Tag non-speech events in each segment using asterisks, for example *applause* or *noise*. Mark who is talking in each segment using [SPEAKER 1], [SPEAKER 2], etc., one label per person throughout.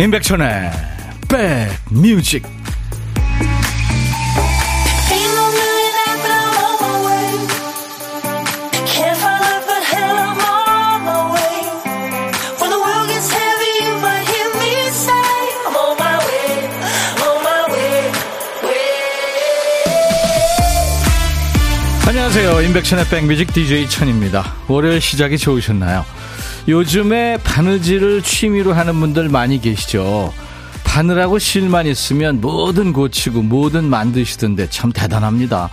[SPEAKER 1] 임백천의 백뮤직. 안녕하세요. 임백천의 백뮤직 DJ 천입니다. 월요일 시작이 좋으셨나요 요즘에 바느질을 취미로 하는 분들 많이 계시죠. 바늘하고 실만 있으면 뭐든 고치고 뭐든 만드시던데 참 대단합니다.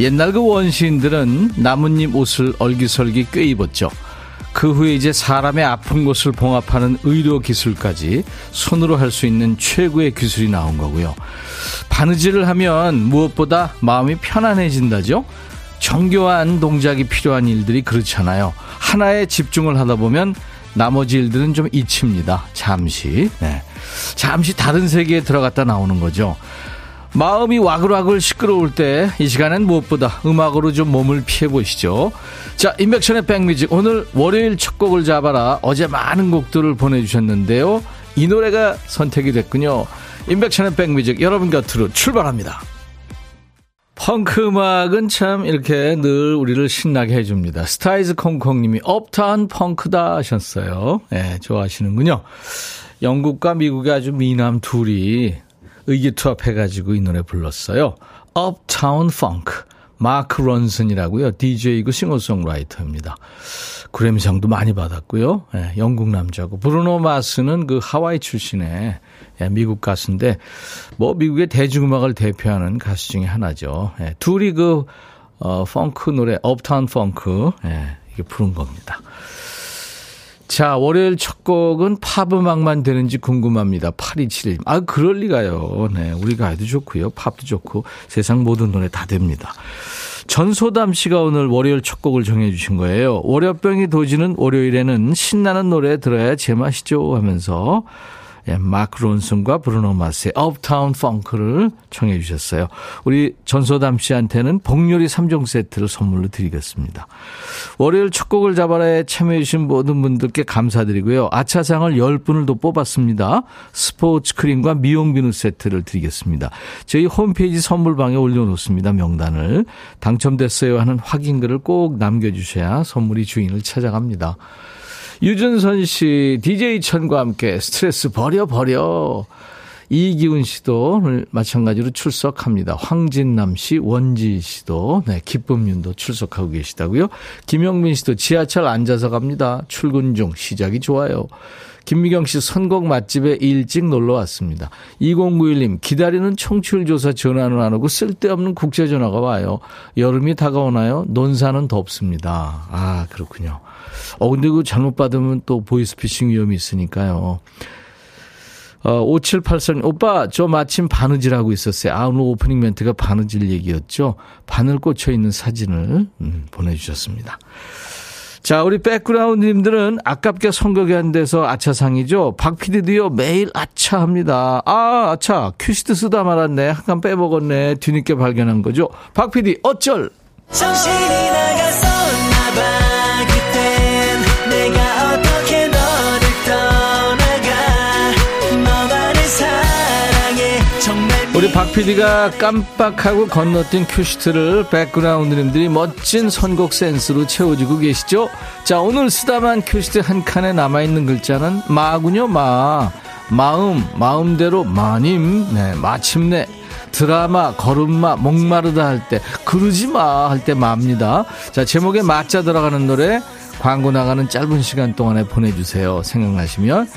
[SPEAKER 1] 옛날 그 원시인들은 나뭇잎 옷을 얼기설기 꿰입었죠. 그 후에 이제 사람의 아픈 곳을 봉합하는 의료 기술까지 손으로 할 수 있는 최고의 기술이 나온 거고요. 바느질을 하면 무엇보다 마음이 편안해진다죠. 정교한 동작이 필요한 일들이 그렇잖아요. 하나에 집중을 하다 보면 나머지 일들은 좀 잊힙니다. 잠시. 네. 잠시 다른 세계에 들어갔다 나오는 거죠. 마음이 와글와글 시끄러울 때 이 시간엔 무엇보다 음악으로 좀 몸을 피해 보시죠. 자, 인백션의 백뮤직 오늘 월요일 첫 곡을 잡아라. 어제 많은 곡들을 보내주셨는데요. 이 노래가 선택이 됐군요. 인백션의 백뮤직 여러분 곁으로 출발합니다. 펑크 음악은 참 이렇게 늘 우리를 신나게 해줍니다. 스타이즈 콩콩님이 Uptown Funk다 하셨어요. 네, 좋아하시는군요. 영국과 미국의 아주 미남 둘이 의기투합해가지고 이 노래 불렀어요. Uptown Funk. 마크 런슨이라고요. DJ이고 싱어송라이터입니다. 그래미상도 많이 받았고요. 네, 영국 남자고. 브루노 마스는 그 하와이 출신의 예, 미국 가수인데 뭐 미국의 대중음악을 대표하는 가수 중에 하나죠. 예, 둘이 그 어, 펑크 노래 업타운 펑크 예, 이게 부른 겁니다. 자, 월요일 첫 곡은 팝 음악만 되는지 궁금합니다. 8271. 아, 그럴 리가요. 네, 우리 가요도 좋고요. 팝도 좋고 세상 모든 노래 다 됩니다. 전소담 씨가 오늘 월요일 첫 곡을 정해 주신 거예요. 월요병이 도지는 월요일에는 신나는 노래 들어야 제맛이죠 하면서 예, 마크 론슨과 브루노 마스의 업타운 펑크를 청해 주셨어요. 우리 전소담 씨한테는 복요리 3종 세트를 선물로 드리겠습니다. 월요일 첫 곡을 잡아라에 참여해 주신 모든 분들께 감사드리고요. 아차상을 10분을 더 뽑았습니다. 스포츠 크림과 미용 비누 세트를 드리겠습니다. 저희 홈페이지 선물방에 올려놓습니다. 명단을. 당첨됐어요 하는 확인글을 꼭 남겨주셔야 선물이 주인을 찾아갑니다. 유준선 씨, DJ 천과 함께 스트레스 버려, 버려. 이기훈 씨도 오늘 마찬가지로 출석합니다. 황진남 씨, 원지 씨도, 네, 기쁨윤도 출석하고 계시다고요. 김영민 씨도 지하철 앉아서 갑니다. 출근 중 시작이 좋아요. 김미경 씨 선곡 맛집에 일찍 놀러 왔습니다. 2091님 기다리는 청취율 조사 전화는 안 오고 쓸데없는 국제 전화가 와요. 여름이 다가오나요? 논사는 덥습니다. 아 그렇군요. 어, 근데 그 잘못 받으면 또 보이스피싱 위험이 있으니까요. 어, 5784님, 오빠, 저 마침 바느질하고 있었어요. 아, 오늘 오프닝 멘트가 바느질 얘기였죠. 바늘 꽂혀 있는 사진을 음, 보내주셨습니다. 자, 우리 백그라운드님들은 아깝게 선곡이 안 돼서 아차상이죠. 박 PD도요, 매일 아차 합니다. 아, 아차. 큐시트 쓰다 말았네. 한칸 빼먹었네. 뒤늦게 발견한 거죠. 박 PD, 어쩔! 정신이 나갔었 박 PD가 깜빡하고 건너뛴 큐시트를 백그라운드님들이 멋진 선곡 센스로 채워주고 계시죠? 자, 오늘 쓰다만 큐시트 한 칸에 남아있는 글자는 마군요, 마. 마음, 마음대로 마님, 네, 마침내. 드라마, 걸음마, 목마르다 할 때, 그러지 마 할때 마입니다. 자, 제목에 마자 들어가는 노래, 광고 나가는 짧은 시간 동안에 보내주세요. 생각나시면.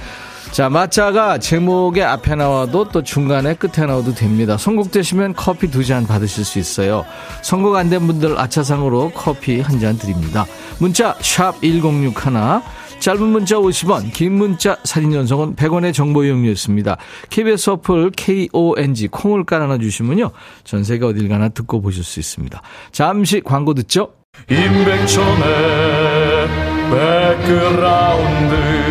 [SPEAKER 1] 자, 마차가 제목의 앞에 나와도 또 중간에 끝에 나와도 됩니다. 선곡되시면 커피 두 잔 받으실 수 있어요. 선곡 안 된 분들 아차상으로 커피 한 잔 드립니다. 문자 1061, 짧은 문자 50원, 긴 문자 사진 연속은 100원의 정보 이용료였습니다. KBS 어플 KONG 콩을 깔아놔 주시면요. 전 세계 어딜 가나 듣고 보실 수 있습니다. 잠시 광고 듣죠. 임백천의 백그라운드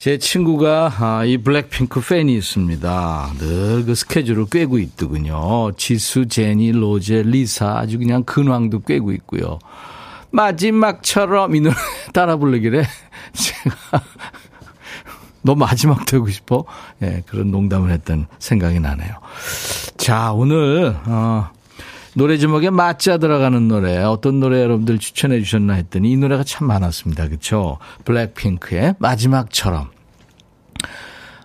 [SPEAKER 1] 제 친구가 아, 이 블랙핑크 팬이 있습니다. 늘 그 스케줄을 꿰고 있더군요. 지수, 제니, 로제, 리사 아주 그냥 근황도 꿰고 있고요. 마지막처럼 이 노래 *laughs* 따라 부르기래 *laughs* 제가 너 마지막 되고 싶어? 예, 네, 그런 농담을 했던 생각이 나네요. 자, 오늘 어, 노래 제목에 맞자 들어가는 노래 어떤 노래 여러분들 추천해 주셨나 했더니 이 노래가 참 많았습니다. 그렇죠? 블랙핑크의 마지막처럼.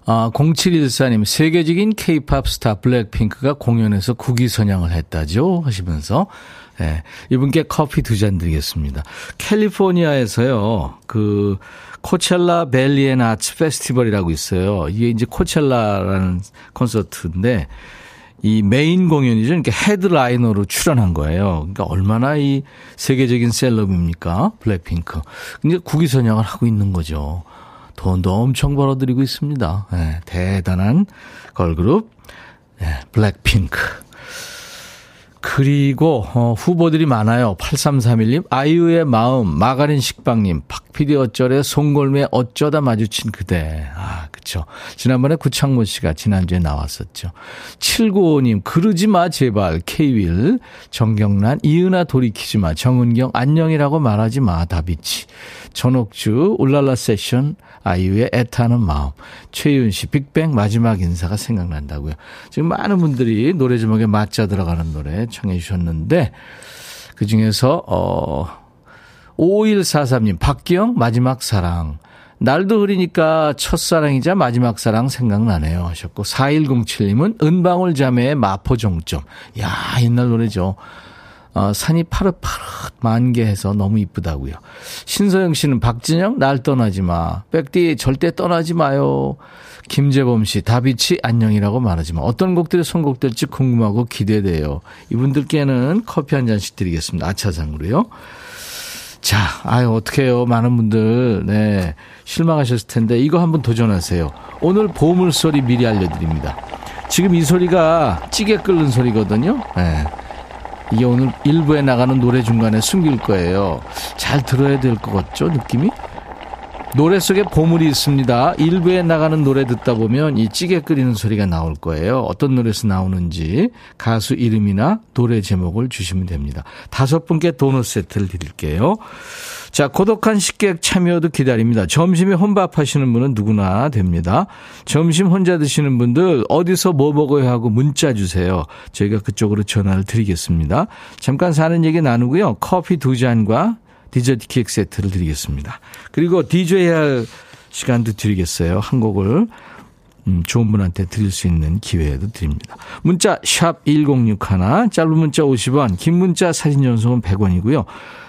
[SPEAKER 1] 아, 0714님, 세계적인 케이팝 스타 블랙핑크가 공연에서 국위 선양을 했다죠? 하시면서, 예, 이분께 커피 두 잔 드리겠습니다. 캘리포니아에서요, 그, Coachella Valley and Arts Festival이라고 있어요. 이게 이제 코첼라라는 콘서트인데, 이 메인 공연이죠. 그러니까 headliner로 출연한 거예요. 그러니까 얼마나 이 세계적인 셀럽입니까? 블랙핑크. 근데 국위 선양을 하고 있는 거죠. 돈도 엄청 벌어들이고 있습니다. 네, 대단한 걸그룹 네, 블랙핑크. 그리고 어, 후보들이 많아요. 8331님, 아이유의 마음, 마가린 식빵님, 박피디 어쩔의 송골매 어쩌다 마주친 그대. 아, 그쵸. 지난번에 구창모 씨가 지난주에 나왔었죠. 795님, 그러지 마, 제발. 케이윌, 정경란, 이은아 돌이키지 마. 정은경, 안녕이라고 말하지 마, 다비치. 전옥주, 울랄라 세션, 아이유의 애타는 마음, 최윤 씨, 빅뱅 마지막 인사가 생각난다고요. 지금 많은 분들이 노래 제목에 맞자 들어가는 노래 청해 주셨는데, 그 중에서, 어, 5143님, 박기영 마지막 사랑. 날도 흐리니까 첫사랑이자 마지막 사랑 생각나네요 하셨고 4107님은 은방울 자매의 마포 종점. 야 옛날 노래죠. 어, 산이 파릇파릇 만개해서 너무 이쁘다고요. 신서영 씨는 박진영 날 떠나지 마. 백디 절대 떠나지 마요. 김재범 씨 다비치 안녕이라고 말하지 마. 어떤 곡들이 선곡될지 궁금하고 기대돼요. 이분들께는 커피 한 잔씩 드리겠습니다. 아차상으로요. 자, 아유 어떡해요. 많은 분들 네 실망하셨을 텐데 이거 한번 도전하세요. 오늘 보물 소리 미리 알려 드립니다. 지금 이 소리가 찌개 끓는 소리거든요. 네. 이게 오늘 일부에 나가는 노래 중간에 숨길 거예요. 잘 들어야 될 것 같죠, 느낌이? 노래 속에 보물이 있습니다. 일부에 나가는 노래 듣다 보면 이 찌개 끓이는 소리가 나올 거예요. 어떤 노래에서 나오는지 가수 이름이나 노래 제목을 주시면 됩니다. 다섯 분께 도넛 세트를 드릴게요. 자, 고독한 식객 참여도 기다립니다. 점심에 혼밥 하시는 분은 누구나 됩니다. 점심 혼자 드시는 분들 어디서 뭐 먹어야 하고 문자 주세요. 저희가 그쪽으로 전화를 드리겠습니다. 잠깐 사는 얘기 나누고요. 커피 두 잔과 디저트 케이크 세트를 드리겠습니다. 그리고 DJ 할 시간도 드리겠어요. 한 곡을 음, 좋은 분한테 드릴 수 있는 기회도 드립니다. 문자 샵 1061, 짧은 문자 50원, 긴 문자 사진 전송은 100원이고요.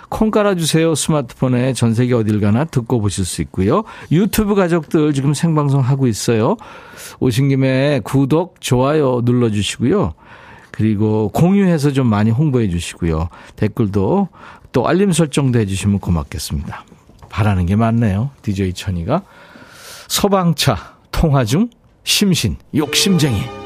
[SPEAKER 1] 콩 깔아주세요. 스마트폰에 전 세계 어딜 가나 듣고 보실 수 있고요. 유튜브 가족들 지금 생방송 하고 있어요. 오신 김에 구독, 좋아요 눌러주시고요. 그리고 공유해서 좀 많이 홍보해 주시고요. 댓글도 또 알림 설정도 해주시면 고맙겠습니다. 바라는 게 많네요. DJ 천이가. 소방차, 통화 중, 심신, 욕심쟁이.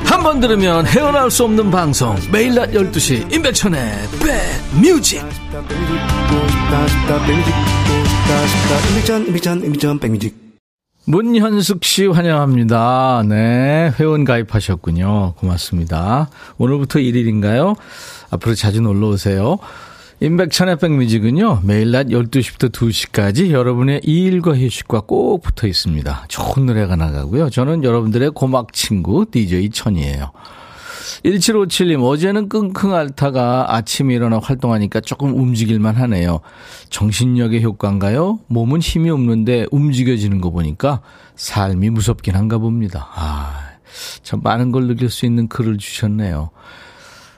[SPEAKER 1] 한 번 들으면 헤어나올 수 없는 방송 매일 낮 12시 임백천의 백뮤직 문현숙 씨 환영합니다. 네, 회원 가입하셨군요. 고맙습니다. 오늘부터 1일인가요? 앞으로 자주 놀러 오세요. 임백천의 백뮤직은요, 매일 낮 12시부터 2시까지 여러분의 일과 휴식과 꼭 붙어 있습니다. 좋은 노래가 나가고요. 저는 여러분들의 고막 친구, DJ 천이에요. 1757님, 어제는 끙끙 앓다가 아침에 일어나 활동하니까 조금 움직일만 하네요. 정신력의 효과인가요? 몸은 힘이 없는데 움직여지는 거 보니까 삶이 무섭긴 한가 봅니다. 아, 참 많은 걸 느낄 수 있는 글을 주셨네요.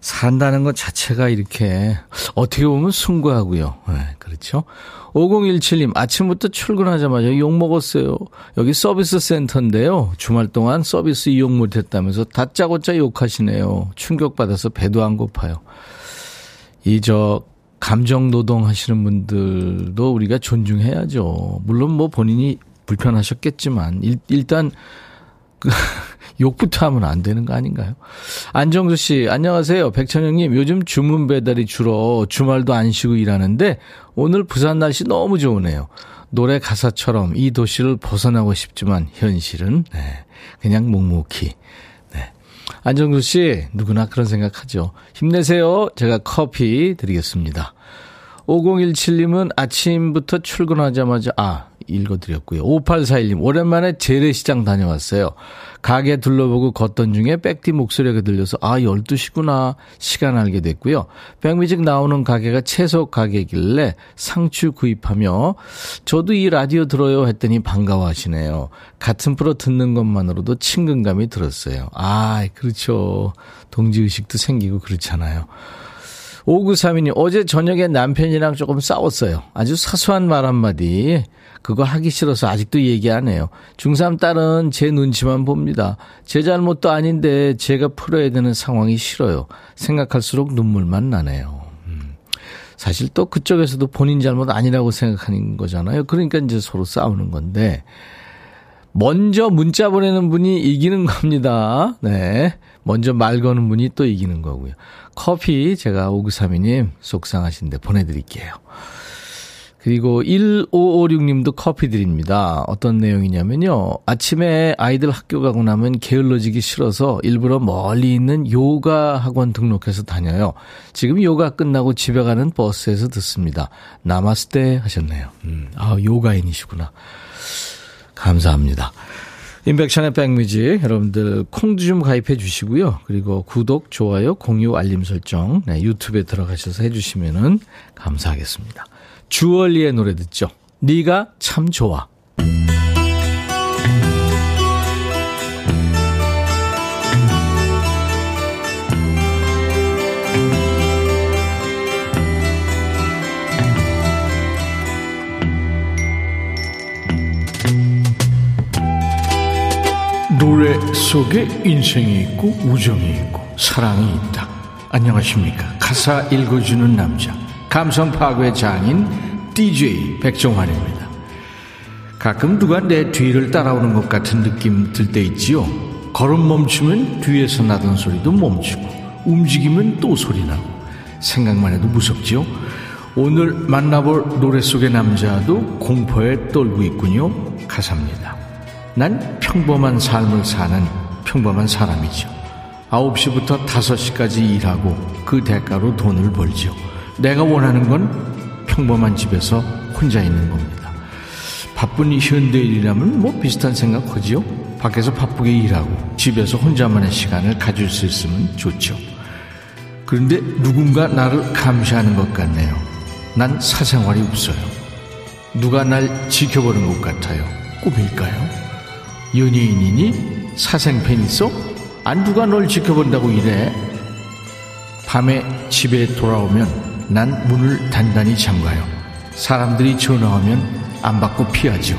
[SPEAKER 1] 산다는 것 자체가 이렇게 어떻게 보면 숭고하고요. 네, 그렇죠. 5017님 아침부터 출근하자마자 욕 먹었어요. 여기 서비스 센터인데요. 주말 동안 서비스 이용 못했다면서 다짜고짜 욕하시네요. 충격받아서 배도 안 고파요. 이 저 감정 노동 하시는 분들도 우리가 존중해야죠. 물론 뭐 본인이 불편하셨겠지만 일, 일단 그 욕부터 하면 안 되는 거 아닌가요? 안정수 씨, 안녕하세요. 백천영님, 요즘 주문 배달이 줄어 주말도 안 쉬고 일하는데 오늘 부산 날씨 너무 좋으네요. 노래 가사처럼 이 도시를 벗어나고 싶지만 현실은 네, 그냥 묵묵히. 네. 안정수 씨, 누구나 그런 생각하죠. 힘내세요. 제가 커피 드리겠습니다. 5017님은 아침부터 출근하자마자, 아, 읽어드렸고요. 5841님, 오랜만에 재래시장 다녀왔어요. 가게 둘러보고 걷던 중에 백디 목소리가 들려서 아 12시구나 시간 알게 됐고요. 백뮤직 나오는 가게가 채소 가게길래 상추 구입하며 저도 이 라디오 들어요 했더니 반가워 하시네요. 같은 프로 듣는 것만으로도 친근감이 들었어요. 아 그렇죠. 동지의식도 생기고 그렇잖아요. 5932님, 어제 저녁에 남편이랑 조금 싸웠어요. 아주 사소한 말 한마디. 그거 하기 싫어서 아직도 얘기 안 해요. 중3 딸은 제 눈치만 봅니다. 제 잘못도 아닌데 제가 풀어야 되는 상황이 싫어요. 생각할수록 눈물만 나네요. 음. 사실 또 그쪽에서도 본인 잘못 아니라고 생각하는 거잖아요. 그러니까 이제 서로 싸우는 건데. 먼저 문자 보내는 분이 이기는 겁니다. 네. 먼저 말 거는 분이 또 이기는 거고요. 커피 제가 5932님 속상하신데 보내드릴게요. 그리고 1556님도 커피 드립니다. 어떤 내용이냐면요. 아침에 아이들 학교 가고 나면 게을러지기 싫어서 일부러 멀리 있는 요가 학원 등록해서 다녀요. 지금 요가 끝나고 집에 가는 버스에서 듣습니다. 나마스테 하셨네요. 음, 아, 요가인이시구나. 감사합니다. 인백션의 백뮤직 여러분들 콩도 좀 가입해 주시고요. 그리고 구독, 좋아요, 공유, 알림 설정 네, 유튜브에 들어가셔서 해주시면 감사하겠습니다. 주얼리의 노래 듣죠. 네가 참 좋아.
[SPEAKER 2] 노래 속에 인생이 있고 우정이 있고 사랑이 있다. 안녕하십니까. 가사 읽어주는 남자. 감성 파괴 장인 DJ 백종환입니다. 가끔 누가 내 뒤를 따라오는 것 같은 느낌 들 때 있지요. 걸음 멈추면 뒤에서 나던 소리도 멈추고 움직이면 또 소리 나고 생각만 해도 무섭지요. 오늘 만나볼 노래 속의 남자도 공포에 떨고 있군요. 가사입니다. 난 평범한 삶을 사는 평범한 사람이죠. 9시부터 5시까지 일하고 그 대가로 돈을 벌죠. 내가 원하는 건 평범한 집에서 혼자 있는 겁니다. 바쁜 현대인이라면 뭐 비슷한 생각 하지요? 밖에서 바쁘게 일하고 집에서 혼자만의 시간을 가질 수 있으면 좋죠. 그런데 누군가 나를 감시하는 것 같네요. 난 사생활이 없어요. 누가 날 지켜보는 것 같아요. 꿈일까요? 연예인이니? 사생팬 있어? 안 누가 널 지켜본다고 이래? 밤에 집에 돌아오면 난 문을 단단히 잠가요. 사람들이 전화하면 안 받고 피하죠.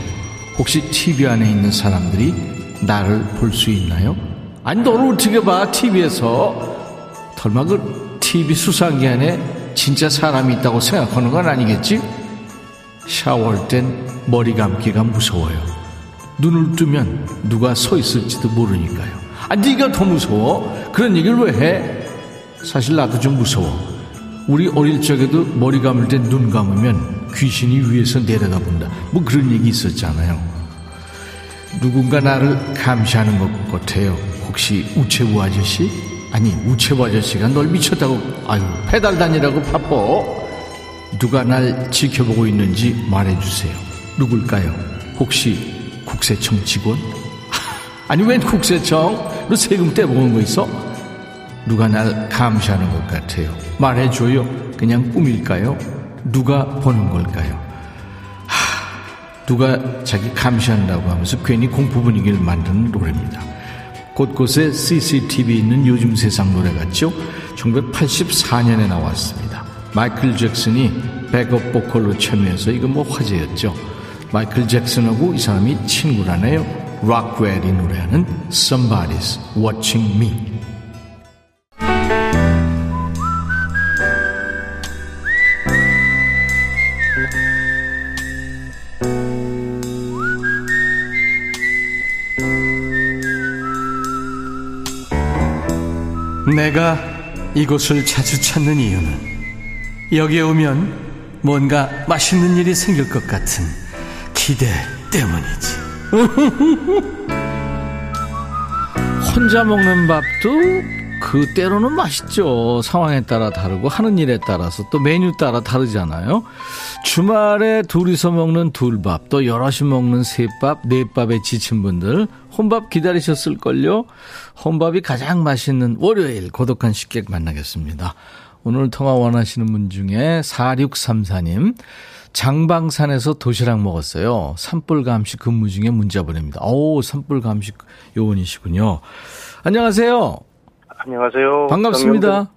[SPEAKER 2] 혹시 TV 안에 있는 사람들이 나를 볼 수 있나요? 아니, 너를 어떻게 봐, TV에서. 설마 그 TV 수상기 안에 진짜 사람이 있다고 생각하는 건 아니겠지? 샤워할 땐 머리 감기가 무서워요. 눈을 뜨면 누가 서 있을지도 모르니까요. 아, 네가 더 무서워? 그런 얘기를 왜 해? 사실 나도 좀 무서워. 우리 어릴 적에도 머리 감을 때 눈 감으면 귀신이 위에서 내려다 본다. 뭐 그런 얘기 있었잖아요. 누군가 나를 감시하는 것 같아요. 혹시 우체부 아저씨? 아니, 우체부 아저씨가 널 미쳤다고, 아유, 페달 다니라고 바빠. 누가 날 지켜보고 있는지 말해주세요. 누굴까요? 혹시 국세청 직원? *laughs* 아니, 웬 국세청? 너 세금 떼먹은 거 있어? 누가 날 감시하는 것 같아요. 말해줘요. 그냥 꿈일까요? 누가 보는 걸까요? 하, 누가 자기 감시한다고 하면서 괜히 공포 분위기를 만드는 노래입니다. 곳곳에 CCTV 있는 요즘 세상 노래 같죠? 1984년에 나왔습니다. 마이클 잭슨이 백업 보컬로 참여해서 이거 뭐 화제였죠. 마이클 잭슨하고 이 사람이 친구라네요. 락웰이 노래하는 Somebody's Watching Me.
[SPEAKER 1] 내가 이곳을 자주 찾는 이유는 여기에 오면 뭔가 맛있는 일이 생길 것 같은 기대 때문이지. *laughs* 혼자 먹는 밥도 그 때로는 맛있죠. 상황에 따라 다르고 하는 일에 따라서 또 메뉴 따라 다르잖아요. 주말에 둘이서 먹는 둘밥, 또 여럿이 먹는 셋밥, 넷밥에 지친 분들 혼밥 기다리셨을걸요. 혼밥이 가장 맛있는 월요일 고독한 식객 만나겠습니다. 오늘 통화 원하시는 분 중에 4634님 장방산에서 도시락 먹었어요. 산불 감시 근무 중에 문자 보냅니다. 오, 산불 감시 요원이시군요. 안녕하세요.
[SPEAKER 3] 안녕하세요.
[SPEAKER 1] 반갑습니다.
[SPEAKER 3] 정명정,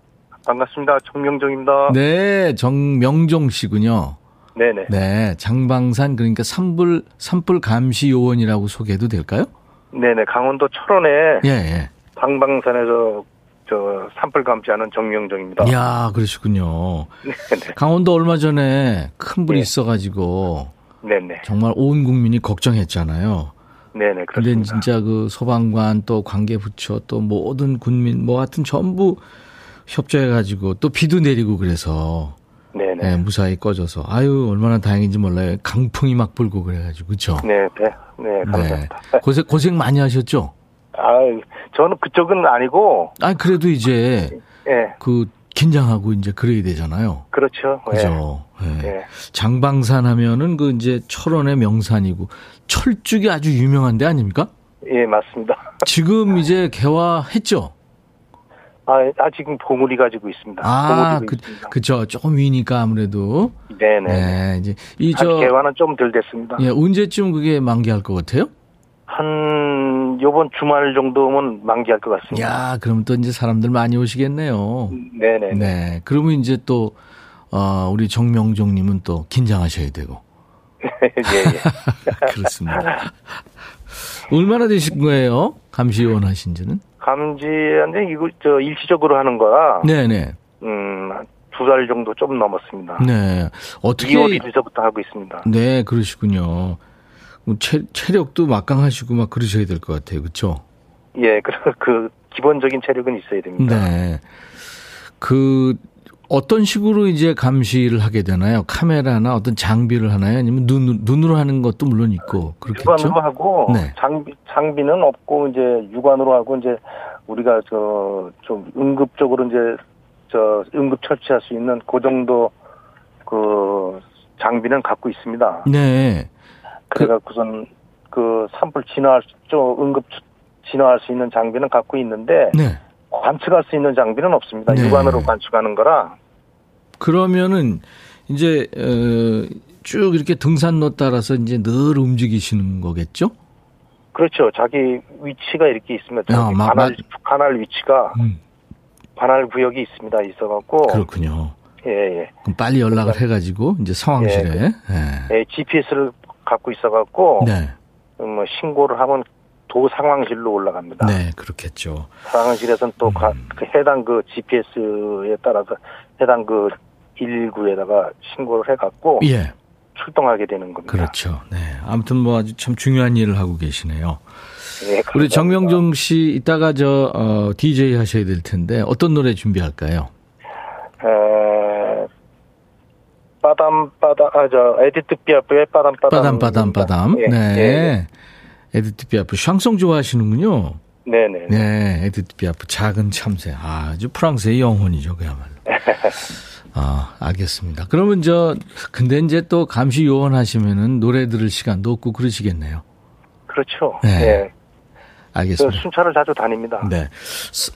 [SPEAKER 3] 반갑습니다. 정명정입니다.
[SPEAKER 1] 네, 정명종 씨군요.
[SPEAKER 3] 네네.
[SPEAKER 1] 네, 장방산 그러니까 산불 산불 감시 요원이라고 소개해도 될까요?
[SPEAKER 3] 네네. 강원도 철원에
[SPEAKER 1] 예, 예.
[SPEAKER 3] 방방산에서 저 산불 감시하는 정명정입니다.
[SPEAKER 1] 이야, 그러시군요. *laughs*
[SPEAKER 3] 네네.
[SPEAKER 1] 강원도 얼마 전에 큰 불이
[SPEAKER 3] 네.
[SPEAKER 1] 있어가지고
[SPEAKER 3] 네네.
[SPEAKER 1] 정말 온 국민이 걱정했잖아요.
[SPEAKER 3] 네네. 그렇습니다.
[SPEAKER 1] 진짜 그 소방관 또 관계부처 또 모든 군민 뭐 하여튼 전부 협조해가지고 또 비도 내리고 그래서
[SPEAKER 3] 네네.
[SPEAKER 1] 예, 무사히 꺼져서 아유 얼마나 다행인지 몰라요. 강풍이 막 불고 그래가지고 그렇죠.
[SPEAKER 3] 네, 네, 네, 감사합니다. *laughs*
[SPEAKER 1] 고생 고생 많이 하셨죠.
[SPEAKER 3] 아, 저는 그쪽은 아니고,
[SPEAKER 1] 아 그래도 이제
[SPEAKER 3] 예,
[SPEAKER 1] 그 긴장하고 이제 그래야 되잖아요.
[SPEAKER 3] 그렇죠.
[SPEAKER 1] 그죠. 예.
[SPEAKER 3] 예.
[SPEAKER 1] 장방산 하면은 그 이제 철원의 명산이고 철쭉이 아주 유명한 데 아닙니까?
[SPEAKER 3] 예, 예, 맞습니다. *laughs*
[SPEAKER 1] 지금 이제 개화했죠.
[SPEAKER 3] 아, 아 지금 보물이 가지고 있습니다.
[SPEAKER 1] 아, 그,
[SPEAKER 3] 있습니다.
[SPEAKER 1] 그죠. 조금 위니까 아무래도.
[SPEAKER 3] 네네.
[SPEAKER 1] 네, 이제 이
[SPEAKER 3] 아직
[SPEAKER 1] 저
[SPEAKER 3] 개화는 좀 덜 됐습니다.
[SPEAKER 1] 예, 언제쯤 그게 만개할 것 같아요?
[SPEAKER 3] 한 요번 주말 정도면 만기할 것 같습니다.
[SPEAKER 1] 야, 그럼 또 이제 사람들 많이 오시겠네요.
[SPEAKER 3] 네네.
[SPEAKER 1] 네. 그러면 이제 또 어, 우리 정명종님은 또 긴장하셔야 되고. *laughs*
[SPEAKER 3] 예, 예. *laughs*
[SPEAKER 1] 그렇습니다. 얼마나 되신 거예요? 감시요원 하신지는?
[SPEAKER 3] 감지한데 이거 저 일시적으로 하는 거라
[SPEAKER 1] 네네.
[SPEAKER 3] 음 두 달 정도 좀 넘었습니다.
[SPEAKER 1] 네. 어떻게.
[SPEAKER 3] 2월 1일서부터 하고 있습니다.
[SPEAKER 1] 네, 그러시군요. 체, 체력도 막강하시고 막 그러셔야 될 것 같아요. 그렇죠?
[SPEAKER 3] 예, 그, 그 기본적인 체력은 있어야 됩니다.
[SPEAKER 1] 네. 그 어떤 식으로 이제 감시를 하게 되나요? 카메라나 어떤 장비를 하나요? 아니면 눈, 눈으로 하는 것도 물론 있고 그렇겠죠?
[SPEAKER 3] 육안으로 하고
[SPEAKER 1] 네.
[SPEAKER 3] 장비 장비는 없고 이제 육안으로 하고 이제 우리가 저 좀 응급적으로 이제 저 응급 처치할 수 있는 그 정도 그 장비는 갖고 있습니다.
[SPEAKER 1] 네.
[SPEAKER 3] 그래갖고선 그 산불 진화할 수, 좀 응급 진화할 수 있는 장비는 갖고 있는데
[SPEAKER 1] 네.
[SPEAKER 3] 관측할 수 있는 장비는 없습니다.
[SPEAKER 1] 네.
[SPEAKER 3] 육안으로 관측하는 거라.
[SPEAKER 1] 그러면은 이제 어, 쭉 이렇게 등산로 따라서 이제 늘 움직이시는 거겠죠?
[SPEAKER 3] 그렇죠. 자기 위치가 이렇게 있으면 저기
[SPEAKER 1] 아, 마-
[SPEAKER 3] 관할
[SPEAKER 1] 마-
[SPEAKER 3] 관할 위치가
[SPEAKER 1] 음,
[SPEAKER 3] 관할 구역이 있습니다. 있어갖고
[SPEAKER 1] 그렇군요.
[SPEAKER 3] 예 예.
[SPEAKER 1] 그럼 빨리 연락을 해가지고 이제 상황실에. 예.
[SPEAKER 3] 예, GPS를 갖고 있어갖고
[SPEAKER 1] 네.
[SPEAKER 3] 음, 뭐 신고를 하면 도 상황실로 올라갑니다.
[SPEAKER 1] 네, 그렇겠죠.
[SPEAKER 3] 상황실에서는 또
[SPEAKER 1] 음.
[SPEAKER 3] 가- 그 해당 그 GPS에 따라서 해당 그 119에다가 신고를 해갖고
[SPEAKER 1] 예.
[SPEAKER 3] 출동하게 되는 겁니다.
[SPEAKER 1] 그렇죠. 네. 아무튼 뭐 아주 참 중요한 일을 하고 계시네요.
[SPEAKER 3] 예,
[SPEAKER 1] 우리
[SPEAKER 3] 감사합니다.
[SPEAKER 1] 정명종 씨 이따가 저 어, DJ 하셔야 될 텐데 어떤 노래 준비할까요?
[SPEAKER 3] 에, Padam Padam 아저 에디트 피아프의
[SPEAKER 1] Padam Padam Padam Padam Padam.
[SPEAKER 3] 예,
[SPEAKER 1] 네.
[SPEAKER 3] 예,
[SPEAKER 1] 에디트 피아프 샹송 좋아하시는군요.
[SPEAKER 3] 네, 네.
[SPEAKER 1] 네, 에디트 피아프 작은 참새. 아주 프랑스의 영혼이죠, 그야말로. 아, 알겠습니다. 그러면 저 근데 이제 또 감시 요원 하시면은 노래 들을 시간도 없고 그러시겠네요.
[SPEAKER 3] 그렇죠.
[SPEAKER 1] 네.
[SPEAKER 3] 예.
[SPEAKER 1] 알겠습니다.
[SPEAKER 3] 순찰을 자주 다닙니다.
[SPEAKER 1] 네.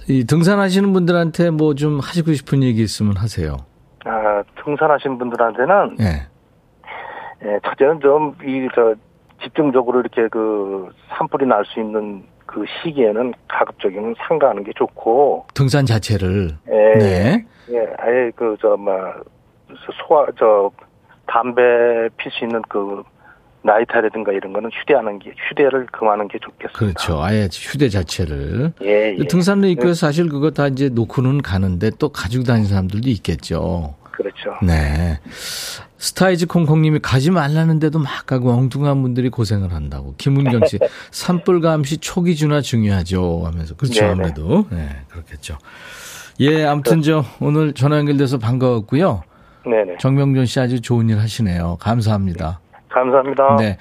[SPEAKER 1] 이 등산하시는 분들한테 뭐 좀 하시고 싶은 얘기 있으면 하세요.
[SPEAKER 3] 아, 등산하시는 분들한테는
[SPEAKER 1] 예.
[SPEAKER 3] 예, 첫째는 좀 이 저 집중적으로 이렇게 그 산불이 날 수 있는 그 시기에는 가급적이면 상가하는 게 좋고
[SPEAKER 1] 등산 자체를.
[SPEAKER 3] 예,
[SPEAKER 1] 네.
[SPEAKER 3] 예, 아예 그저뭐 소화 저 담배 필 수 있는 그 라이타라든가 이런 거는 휴대하는 게 휴대를 금하는 게 좋겠습니다.
[SPEAKER 1] 그렇죠. 아예 휴대 자체를.
[SPEAKER 3] 예, 예.
[SPEAKER 1] 등산로 입구에 사실 그거 다 이제 놓고는 가는데 또 가지고 다니는 사람들도 있겠죠.
[SPEAKER 3] 그렇죠.
[SPEAKER 1] 네. 스타이즈 콩콩님이 가지 말라는데도 막 가고 엉뚱한 분들이 고생을 한다고. 김은경 씨, *laughs* 산불 감시 초기 진화 중요하죠. 하면서. 그렇죠.
[SPEAKER 3] 네네.
[SPEAKER 1] 아무래도. 네, 그렇겠죠. 예, 아무튼 저 오늘 전화 연결돼서 반가웠고요.
[SPEAKER 3] 네네.
[SPEAKER 1] 정명준 씨 아주 좋은 일 하시네요. 감사합니다.
[SPEAKER 3] 감사합니다.
[SPEAKER 1] 네.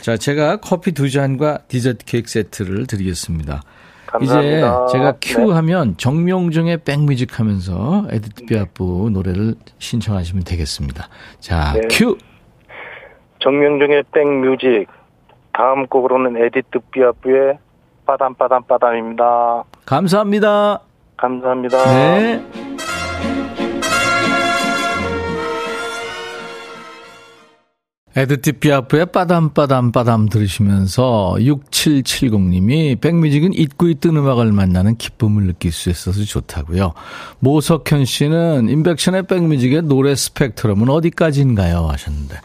[SPEAKER 1] 자, 제가 커피 두 잔과 디저트 케이크 세트를 드리겠습니다.
[SPEAKER 3] 감사합니다.
[SPEAKER 1] 이제 제가 큐
[SPEAKER 3] 네.
[SPEAKER 1] 하면 정명중의 백뮤직 하면서 에디트 피아프 노래를 신청하시면 되겠습니다. 자,
[SPEAKER 3] 네.
[SPEAKER 1] 큐!
[SPEAKER 3] 정명중의 백뮤직 다음 곡으로는 에디트 피아프의 빠담 빠담 빠담입니다.
[SPEAKER 1] 감사합니다.
[SPEAKER 3] 감사합니다.
[SPEAKER 1] 네. 에드티 피아프의 빠담빠담 빠담 들으시면서 6770님이 백뮤직은 잊고 있던 음악을 만나는 기쁨을 느낄 수 있어서 좋다고요. 모석현 씨는 인백션의 백뮤직의 노래 스펙트럼은 어디까지인가요? 하셨는데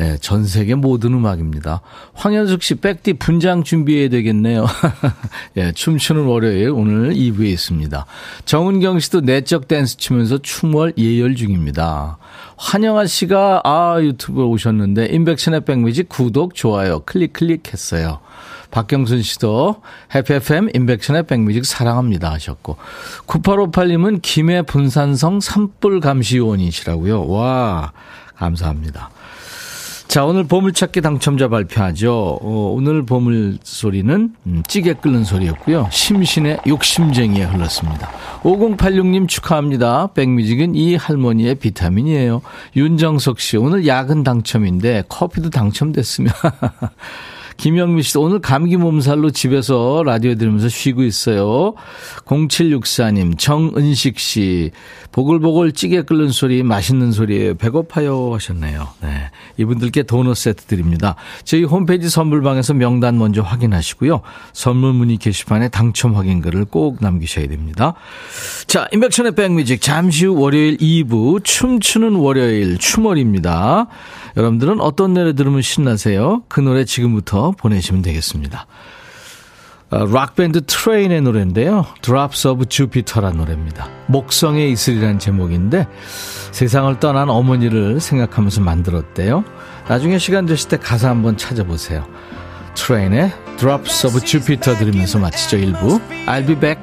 [SPEAKER 1] 예, 전 세계 모든 음악입니다. 황현숙 씨 백디 분장 준비해야 되겠네요. *laughs* 예, 춤추는 월요일 오늘 2부에 있습니다. 정은경 씨도 내적 댄스 추면서 춤월 예열 중입니다. 환영아 씨가 아 유튜브에 오셨는데 임백천의 백뮤직 구독 좋아요 클릭 클릭했어요. 박경순 씨도 해피 FM 임백천의 백뮤직 사랑합니다 하셨고 9858님은 김해 분산성 산불 감시요원이시라고요. 와 감사합니다. 자, 오늘 보물찾기 당첨자 발표하죠. 어, 오늘 보물 소리는 음, 찌개 끓는 소리였고요. 심신의 욕심쟁이에 흘렀습니다. 5086님 축하합니다. 백뮤직은 이 할머니의 비타민이에요. 윤정석 씨, 오늘 야근 당첨인데 커피도 당첨됐으면. *laughs* 김영미 씨도 오늘 감기 몸살로 집에서 라디오 들으면서 쉬고 있어요. 0764님, 정은식 씨, 보글보글 찌개 끓는 소리, 맛있는 소리예요. 배고파요 하셨네요. 네. 이분들께 도넛 세트 드립니다. 저희 홈페이지 선물방에서 명단 먼저 확인하시고요. 선물 문의 게시판에 당첨 확인글을 꼭 남기셔야 됩니다. 자, 임백천의 백뮤직 잠시 후 월요일 2부 춤추는 월요일 춤월입니다. 여러분들은 어떤 노래 들으면 신나세요? 그 노래 지금부터 보내시면 되겠습니다. 어, 락밴드 트레인의 노래인데요. Drops of Jupiter란 노래입니다. 목성의 이슬이라는 제목인데 세상을 떠난 어머니를 생각하면서 만들었대요. 나중에 시간 되실 때 가사 한번 찾아보세요. 트레인의 Drops of Jupiter 들으면서 마치죠 1부. I'll be back.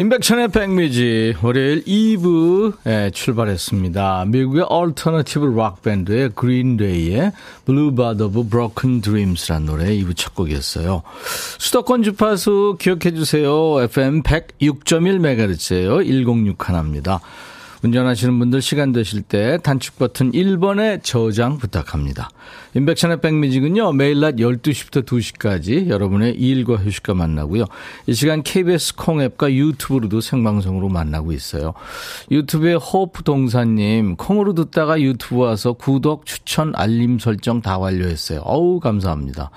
[SPEAKER 1] 임백천의 백뮤직 월요일 2부에 출발했습니다. 미국의 alternative 락 밴드의 그린데이의 Boulevard of Broken Dreams라는 노래 2부 첫 곡이었어요. 수도권 주파수 기억해 주세요. FM 106.1MHz예요. 106 하나입니다. 운전하시는 분들 시간 되실 때 단축 버튼 1번에 저장 부탁합니다. 인백션의 백뮤직은요, 매일 낮 12시부터 2시까지 여러분의 일과 휴식과 만나고요. 이 시간 KBS 콩앱과 유튜브로도 생방송으로 만나고 있어요. 유튜브에 호프 동사님, 콩으로 듣다가 유튜브 와서 구독, 추천, 알림 설정 다 완료했어요. 어우, 감사합니다.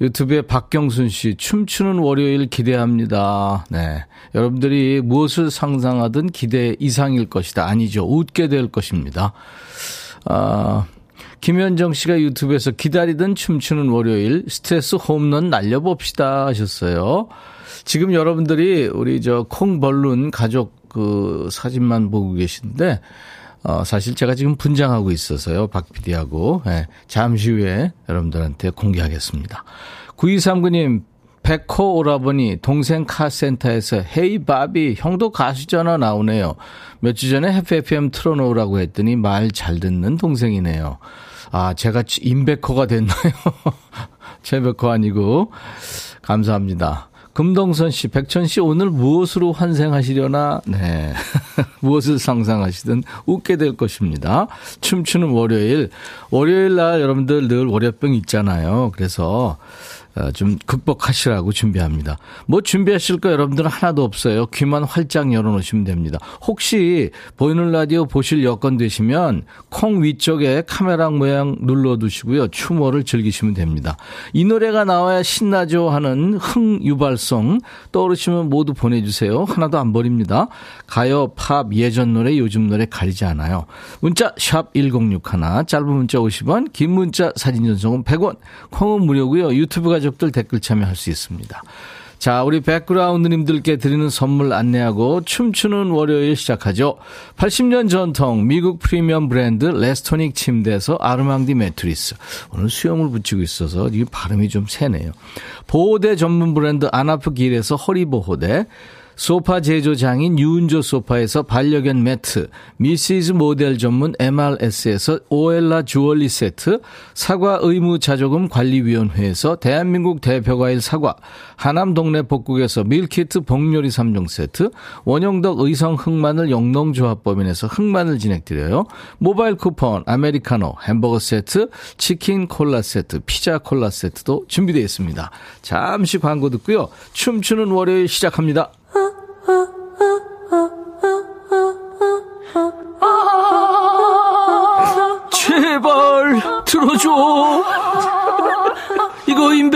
[SPEAKER 1] 유튜브에 박경순 씨, 춤추는 월요일 기대합니다. 네. 여러분들이 무엇을 상상하든 기대 이상일 것이다. 아니죠. 웃게 될 것입니다. 아, 김현정 씨가 유튜브에서 기다리던 춤추는 월요일 스트레스 홈런 날려봅시다 하셨어요. 지금 여러분들이 우리 저 콩벌룬 가족 그 사진만 보고 계신데 어, 사실 제가 지금 분장하고 있어서요. 박 PD하고. 예, 잠시 후에 여러분들한테 공개하겠습니다. 9239님, 백호 오라버니 동생 카센터에서 헤이 바비 형도 가수잖아 나오네요. 몇주 전에 FFM 틀어놓으라고 했더니 말 잘 듣는 동생이네요. 아 제가 임백호가 됐나요? *laughs* 최백호 아니고 감사합니다. 금동선 씨, 백천 씨 오늘 무엇으로 환생하시려나? 네. *laughs* 무엇을 상상하시든 웃게 될 것입니다. 춤추는 월요일. 월요일 날 여러분들 늘 월요병 있잖아요. 그래서 어, 좀 극복하시라고 준비합니다. 뭐 준비하실 거 여러분들은 하나도 없어요. 귀만 활짝 열어놓으시면 됩니다. 혹시 보이는 라디오 보실 여건 되시면 콩 위쪽에 카메라 모양 눌러두시고요. 추모를 즐기시면 됩니다. 이 노래가 나와야 신나죠 하는 흥 유발성 떠오르시면 모두 보내주세요. 하나도 안 버립니다. 가요, 팝, 예전 노래, 요즘 노래 가리지 않아요. 문자 샵 1061, 짧은 문자 50원, 긴 문자 사진 전송은 100원, 콩은 무료고요. 유튜브가 가족들 댓글 참여할 수 있습니다. 자, 우리 백그라운드님들께 드리는 선물 안내하고 춤추는 월요일 시작하죠. 80년 전통 미국 프리미엄 브랜드 레스토닉 침대에서 아르망디 매트리스. 오늘 수염을 붙이고 있어서 이 발음이 좀 세네요. 보호대 전문 브랜드 아나프 길에서 허리보호대. 소파 제조장인 유운조 소파에서 반려견 매트, 미시즈 모델 전문 MRS에서 오엘라 주얼리 세트, 사과 의무 자조금 관리위원회에서 대한민국 대표과일 사과, 하남 동네 복국에서 밀키트 복요리 3종 세트, 원형덕 의성 흑마늘 영농조합법인에서 흑마늘 진행드려요. 모바일 쿠폰, 아메리카노, 햄버거 세트, 치킨 콜라 세트, 피자 콜라 세트도 준비되어 있습니다. 잠시 광고 듣고요. 춤추는 월요일 시작합니다.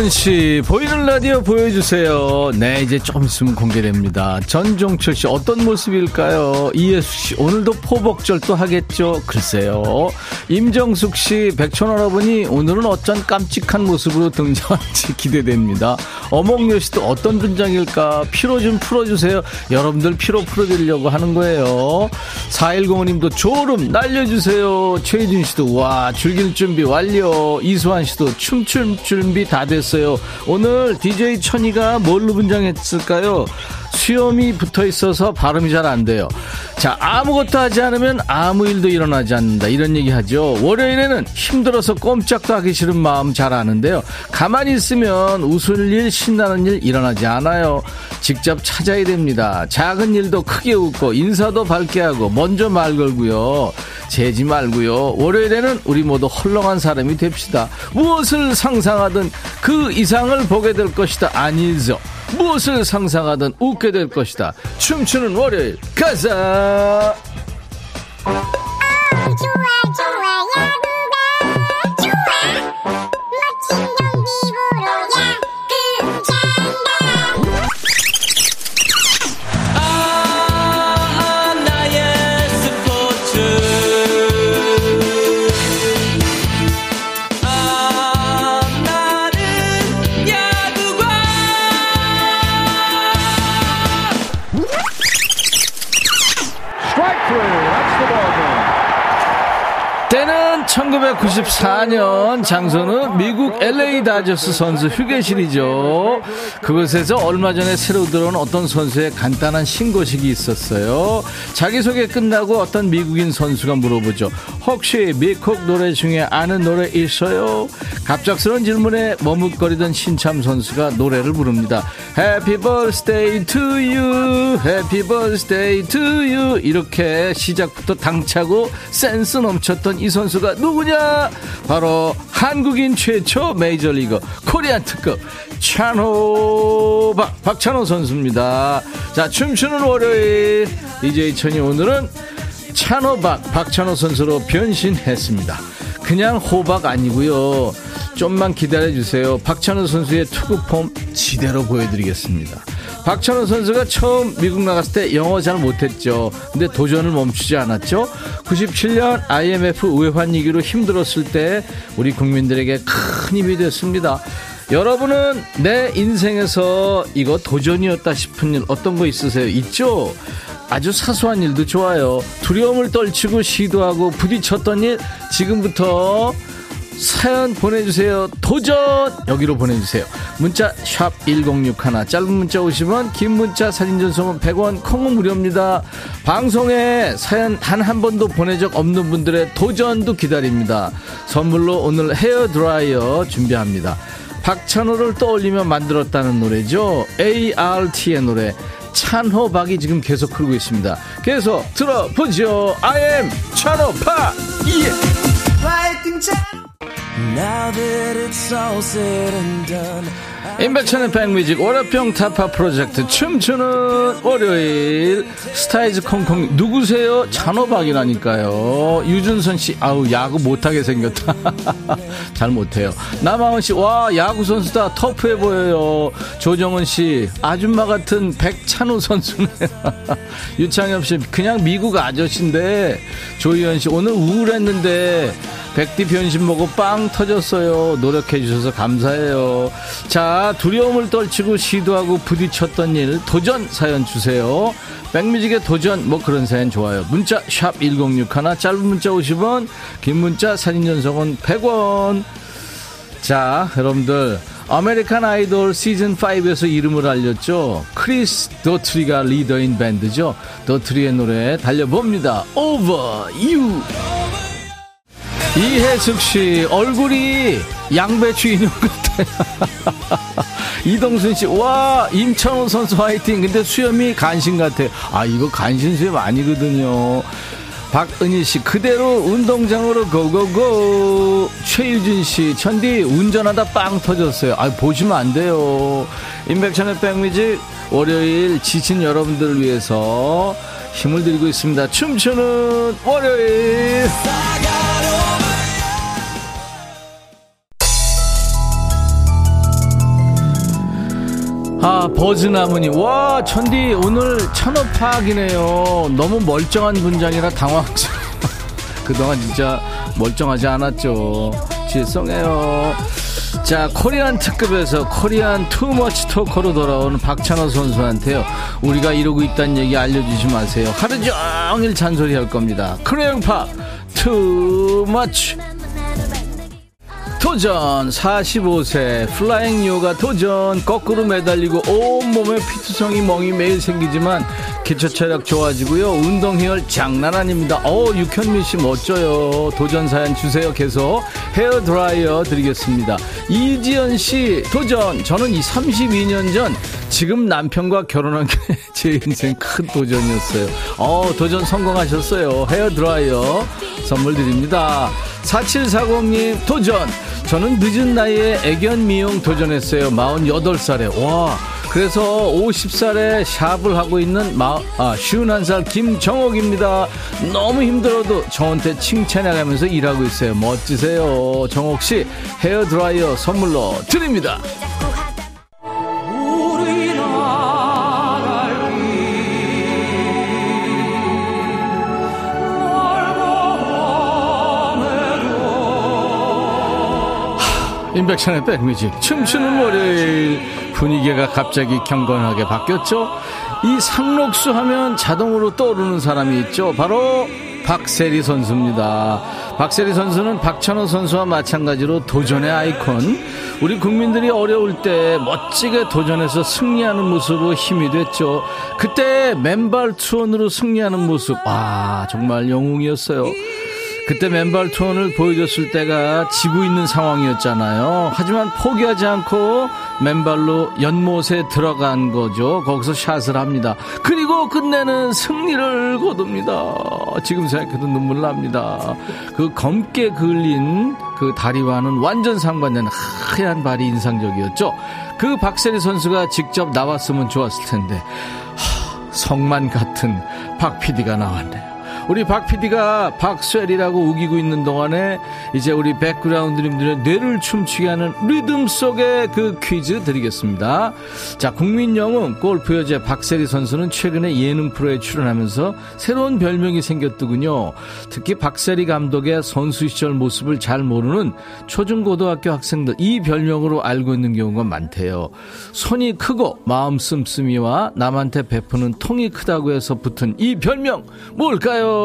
[SPEAKER 1] 남하은 씨, 보이는 라디오 보여주세요. 네, 이제 조금 있으면 공개됩니다. 전종철 씨, 어떤 모습일까요? 이예수 씨, 오늘도 포복절 도 하겠죠? 글쎄요. 임정숙 씨, 백촌 할아버니, 오늘은 어쩐 깜찍한 모습으로 등장할지 *laughs* 기대됩니다. 어몽여 씨도 어떤 분장일까? 피로 좀 풀어주세요. 여러분들 피로 풀어드리려고 하는 거예요. 4105님도 졸음 날려주세요. 최희준 씨도, 와, 즐길 준비 완료. 이수환 씨도 춤출 준비 다 됐어요. 오늘 DJ 천이가 뭘로 분장했을까요? 수염이 붙어 있어서 발음이 잘 안 돼요. 자, 아무것도 하지 않으면 아무 일도 일어나지 않는다. 이런 얘기 하죠. 월요일에는 힘들어서 꼼짝도 하기 싫은 마음 잘 아는데요. 가만히 있으면 웃을 일, 신나는 일 일어나지 않아요. 직접 찾아야 됩니다. 작은 일도 크게 웃고 인사도 밝게 하고 먼저 말 걸고요. 재지 말고요. 월요일에는 우리 모두 헐렁한 사람이 됩시다. 무엇을 상상하든 그 이상을 보게 될 것이다. 아니죠. 무엇을 상상하든 웃게 될 것이다. 춤추는 월요일 가자. 1994년 장소는 미국 LA 다저스 선수 휴게실이죠. 그곳에서 얼마 전에 새로 들어온 어떤 선수의 간단한 신고식이 있었어요. 자기소개 끝나고 어떤 미국인 선수가 물어보죠. 혹시 미국 노래 중에 아는 노래 있어요? 갑작스러운 질문에 머뭇거리던 신참 선수가 노래를 부릅니다. Happy birthday to you. Happy birthday to you. 이렇게 시작부터 당차고 센스 넘쳤던 이 선수가 누구냐? 바로 한국인 최초 메이저리거 코리안 특급 찬호 박 박찬호 선수입니다. 자 춤추는 월요일 DJ 천이 오늘은 찬호박 박찬호 선수로 변신했습니다. 그냥 호박 아니고요. 좀만 기다려 주세요. 박찬호 선수의 투구폼 지대로 보여드리겠습니다. 박찬호 선수가 처음 미국 나갔을 때 영어 잘 못했죠. 근데 도전을 멈추지 않았죠. 97년 IMF 외환위기로 힘들었을 때 우리 국민들에게 큰 힘이 됐습니다. 여러분은 내 인생에서 이거 도전이었다 싶은 일 어떤 거 있으세요? 있죠? 아주 사소한 일도 좋아요. 두려움을 떨치고 시도하고 부딪혔던 일 지금부터 사연 보내주세요. 도전! 여기로 보내주세요. 문자 1061, 짧은 문자 50원, 긴 문자 사진 전송은 100원, 콩은 무료입니다. 방송에 사연 단 한 번도 보낸 적 없는 분들의 도전도 기다립니다. 선물로 오늘 헤어 드라이어 준비합니다. 박찬호를 떠올리며 만들었다는 노래죠. ART의 노래. 찬호박이 지금 계속 흐르고 있습니다. 계속 들어보죠. I am 찬호박! 예! 임백천의 백뮤직 월요병 타파 프로젝트 춤추는 월요일. 스타이즈 콩콩 누구세요? 찬호박이라니까요. 유준선 씨 아우 야구 못하게 생겼다. *laughs* 잘 못해요. 남아원 씨 와 야구 선수다 터프해 보여요. 조정은 씨 아줌마 같은 백찬호 선수네. *laughs* 유창엽 씨 그냥 미국 아저씨인데 조희연 씨 오늘 우울했는데 백디 변신 보고 빵 터졌어요. 노력해 주셔서 감사해요. 자, 두려움을 떨치고 시도하고 부딪혔던 일 도전 사연 주세요. 백뮤직의 도전 뭐 그런 사연 좋아요. 문자 샵 1061 짧은 문자 50원 긴 문자 사진 전송은 100원 자 여러분들 아메리칸 아이돌 시즌 5에서 이름을 알렸죠. 크리스 도트리가 리더인 밴드죠. 도트리의 노래 달려봅니다. Over You. 이혜숙 씨 얼굴이 양배추 인형 같아요. *laughs* 이동순 씨, 와 임찬호 선수 화이팅. 근데 수염이 간신 같아. 아 이거 간신 수염 아니거든요. 박은희 씨, 그대로 운동장으로 고고고. 최유진 씨, 천디 운전하다 빵 터졌어요. 아 보시면 안 돼요. 인백천의 백미직 월요일 지친 여러분들을 위해서 힘을 드리고 있습니다. 춤추는 월요일. 아, 버즈나무니. 와, 천디, 오늘 천업파악이네요. 너무 멀쩡한 분장이라 당황스러 *laughs* 그동안 진짜 멀쩡하지 않았죠. 질성해요. 자, 코리안 특급에서 코리안 투머치 토커로 돌아온 박찬호 선수한테요. 우리가 이러고 있다는 얘기 알려주지 마세요. 하루 종일 잔소리 할 겁니다. 크레용파 투머치. 도전. 45세 flying 요가 도전. 거꾸로 매달리고 온몸에 피투성이 멍이 매일 생기지만 기초 체력 좋아지고요. 운동 효율 장난 아닙니다. 어 육현미 씨 멋져요. 도전 사연 주세요. 계속 헤어 드라이어 드리겠습니다. 이지연 씨 도전. 저는 이 32년 전 지금 남편과 결혼한 게 *laughs* 제 인생 큰 도전이었어요. 어 도전 성공하셨어요. 헤어 드라이어 선물 드립니다. 4740님 도전. 저는 늦은 나이에 애견 미용 도전했어요. 48살에. 와 그래서 50살에 샵을 하고 있는 마, 아, 51살 김정옥입니다. 너무 힘들어도 저한테 칭찬해가면서 일하고 있어요. 멋지세요. 정옥씨 헤어드라이어 선물로 드립니다 인백션의 백뮤직 춤추는 월요일 분위기가 갑자기 경건하게 바뀌었죠 이 상록수 하면 자동으로 떠오르는 사람이 있죠 바로 박세리 선수입니다. 박세리 선수는 박찬호 선수와 마찬가지로 도전의 아이콘. 우리 국민들이 어려울 때 멋지게 도전해서 승리하는 모습으로 힘이 됐죠. 그때 맨발 투혼으로 승리하는 모습. 와, 정말 영웅이었어요. 그때 맨발 투혼을 보여줬을 때가 지고 있는 상황이었잖아요. 하지만 포기하지 않고 맨발로 연못에 들어간 거죠. 거기서 샷을 합니다. 그리고 끝내는 승리를 거둡니다. 지금 생각해도 눈물 납니다. 그 검게 그을린 그 다리와는 완전 상반된 하얀 발이 인상적이었죠. 그 박세리 선수가 직접 나왔으면 좋았을 텐데 하, 성만 같은 박 PD가 나왔네요. 우리 박 PD가 박스웰이라고 우기고 있는 동안에 이제 우리 백그라운드님들의 뇌를 춤추게 하는 리듬 속의 그 퀴즈 드리겠습니다. 자, 국민영웅 골프 여제 박세리 선수는 최근에 예능 프로에 출연하면서 새로운 별명이 생겼더군요. 특히 박세리 감독의 선수 시절 모습을 잘 모르는 초중고등학교 학생들 이 별명으로 알고 있는 경우가 많대요. 손이 크고 마음 씀씀이와 남한테 베푸는 통이 크다고 해서 붙은 이 별명 뭘까요?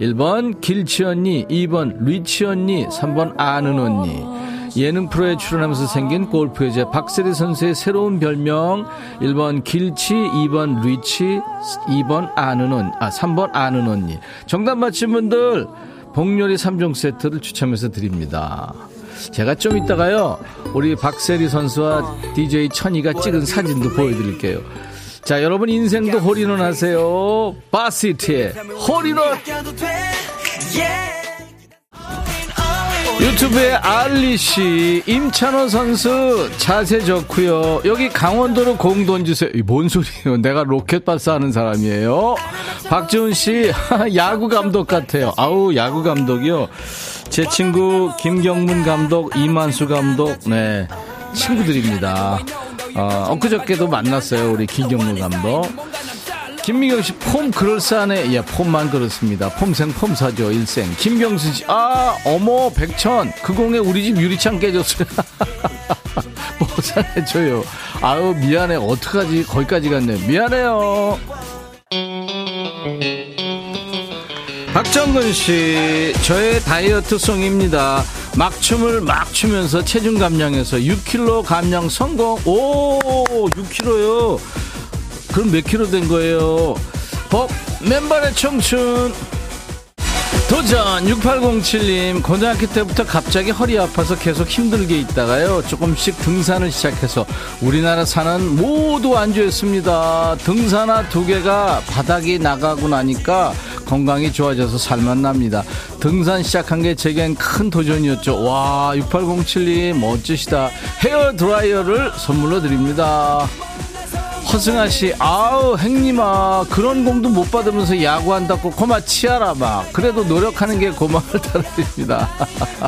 [SPEAKER 1] 1번 길치 언니, 2번 rich 언니, 3번 아는 언니. 예능 프로에 출연하면서 생긴 골프 여제 박세리 선수의 새로운 별명 1번 길치, 2번 rich, 2번 아는 언니, 아 3번 아는 언니. 정답 맞힌 분들 복요리 3종 세트를 추첨해서 드립니다. 제가 좀 이따가요 우리 박세리 선수와 DJ 천디가 찍은 사진도 보여드릴게요. 자, 여러분 인생도 홀인원 하세요. 바시티의 홀인원. 유튜브에 알리 씨, 임찬호 선수 자세 좋고요. 여기 강원도로 공 던지세요. 뭔 소리예요? 내가 로켓 발사하는 사람이에요. 박지훈 씨, *laughs* 야구 감독 같아요. 아우 야구 감독이요. 제 친구 김경문 감독, 이만수 감독, 네 친구들입니다. 어, 엊그저께도 만났어요. 우리 김경문 감독. 김미경 씨, 폼 그럴싸하네. 예, 폼만 그렇습니다. 폼생 폼사죠, 일생. 김경수 씨, 아, 어머, 백천. 그 공에 우리 집 유리창 깨졌어요. *laughs* 보상해줘요. 아유, 미안해. 어떡하지? 거기까지 갔네. 미안해요. 박정근 씨, 저의 다이어트 송입니다. 막춤을 막 추면서 체중 감량해서 6kg 감량 성공. 오, 6kg요. 그럼 몇 킬로 된 거예요? 법 맨발의 청춘. 도전 6807님 고등학교 때부터 갑자기 허리 아파서 계속 힘들게 있다가요 조금씩 등산을 시작해서 우리나라 산은 모두 안주했습니다 등산화 두 개가 바닥이 나가고 나니까 건강이 좋아져서 살만 납니다 등산 시작한 게 제겐 큰 도전이었죠 와 6807님 멋지시다 헤어 드라이어를 선물로 드립니다 허승아 씨, 아우, 행님아, 그런 공도 못 받으면서 야구한다고 고마 치아라, 막. 그래도 노력하는 게 고마울 따라드립니다.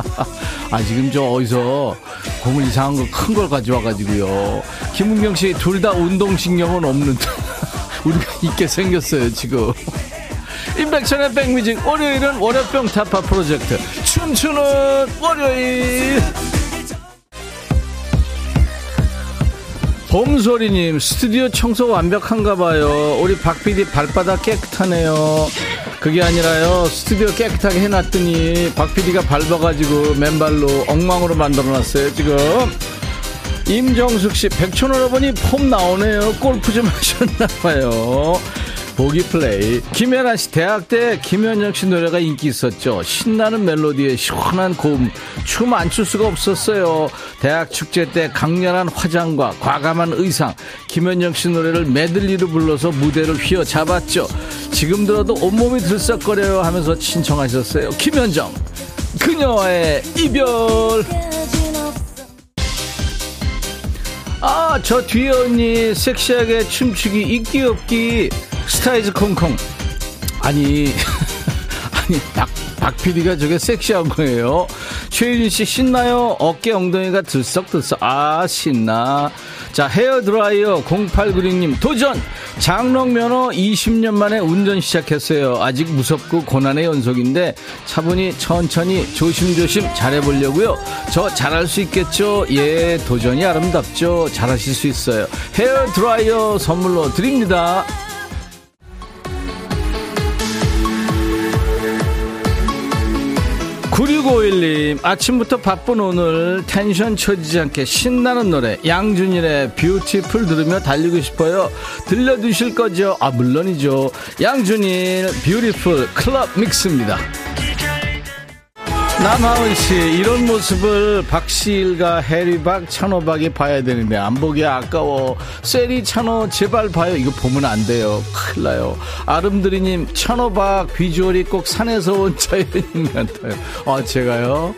[SPEAKER 1] *laughs* 아, 지금 저 어디서 공을 이상한 거 큰 걸 가져와가지고요. 김은경 씨, 둘 다 운동신경은 없는데. *laughs* 우리가 있게 생겼어요, 지금. 임백천의 백뮤직, 월요일은 월요병 타파 프로젝트. 춤추는 월요일. 봄소리님 스튜디오 청소 완벽한가 봐요. 우리 박PD 발바닥 깨끗하네요. 그게 아니라요. 스튜디오 깨끗하게 해놨더니 박PD가 밟아가지고 맨발로 엉망으로 만들어놨어요 지금. 임정숙씨 백촌오라버니 폼 나오네요. 골프 좀 하셨나봐요 보기 플레이. 김연아 씨, 대학 때 김현정 씨 노래가 인기 있었죠. 신나는 멜로디에 시원한 고음. 춤 안 출 수가 없었어요. 대학 축제 때 강렬한 화장과 과감한 의상. 김현정 씨 노래를 메들리로 불러서 무대를 휘어잡았죠. 지금 들어도 온몸이 들썩거려요 하면서 신청하셨어요. 김현정. 그녀의 이별. 아, 저 뒤에 언니 섹시하게 춤추기 있기 없기 스타이즈 콩콩. 아니, *laughs* 아니, 박, 박 PD가 저게 섹시한 거예요. 최윤희 씨 신나요? 어깨 엉덩이가 들썩들썩. 아, 신나. 자, 헤어드라이어 0896님 도전! 장롱 면허 20년 만에 운전 시작했어요. 아직 무섭고 고난의 연속인데 차분히 천천히 조심조심 잘해보려고요. 저 잘할 수 있겠죠? 예, 도전이 아름답죠? 잘하실 수 있어요. 헤어드라이어 선물로 드립니다. 9651님, 아침부터 바쁜 오늘 텐션 처지지 않게 신나는 노래, 양준일의 Beautiful 들으며 달리고 싶어요. 들려주실 거죠? 아, 물론이죠. 양준일, 뷰티풀 클럽 믹스입니다. 남하은 씨, 이런 모습을 박시일과 해리박, 찬호박이 봐야 되는데, 안 보기 아까워. 세리, 찬호, 제발 봐요. 이거 보면 안 돼요. 큰일 나요. 아름드리님, 찬호박 비주얼이 꼭 산에서 온 *laughs* 자연인 같아요. 아, 제가요?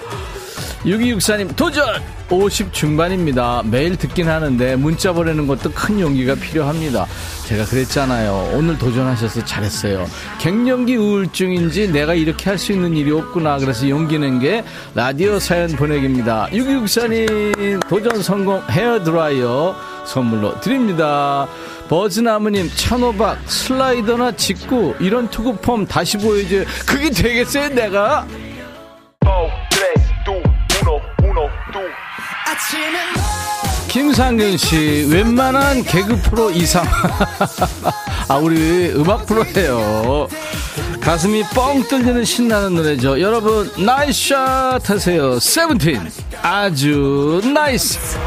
[SPEAKER 1] 6264님, 도전! 50 중반입니다. 매일 듣긴 하는데 문자 보내는 것도 큰 용기가 필요합니다. 제가 그랬잖아요. 오늘 도전하셔서 잘했어요. 갱년기 우울증인지 내가 이렇게 할 수 있는 일이 없구나. 그래서 용기 낸 게 라디오 사연 보내기입니다. 6264님 도전 성공 헤어드라이어 선물로 드립니다. 버즈나무님 찬호박 슬라이더나 직구 이런 투구폼 다시 보여줘요. 그게 되겠어요 내가? 김상균 씨, 웬만한 개그 프로 이상. *laughs* 아, 우리 음악 프로예요. 가슴이 뻥 뚫리는 신나는 노래죠. 여러분, nice shot 하세요. 세븐틴. 아주 Nice.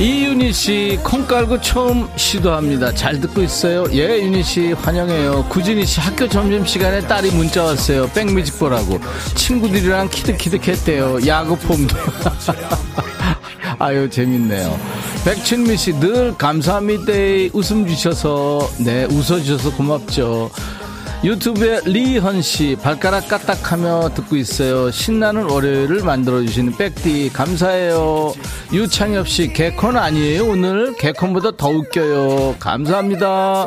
[SPEAKER 1] 이윤희 씨, 콩 깔고 처음 시도합니다. 잘 듣고 있어요? 예, 윤희 씨, 환영해요. 구진희 씨, 학교 점심시간에 딸이 문자 왔어요. 백뮤직 보라고. 친구들이랑 키득키득 했대요. 야구 폼도. *laughs* 아유, 재밌네요. 백춘미 씨, 늘 감사합니다. 웃음 주셔서, 네, 웃어주셔서 고맙죠. 유튜브에 리현 씨 발가락 까딱하며 듣고 있어요. 신나는 월요일을 만들어 주시는 백디 감사해요. 유창엽 씨 개콘 아니에요 오늘 개콘보다 더 웃겨요. 감사합니다.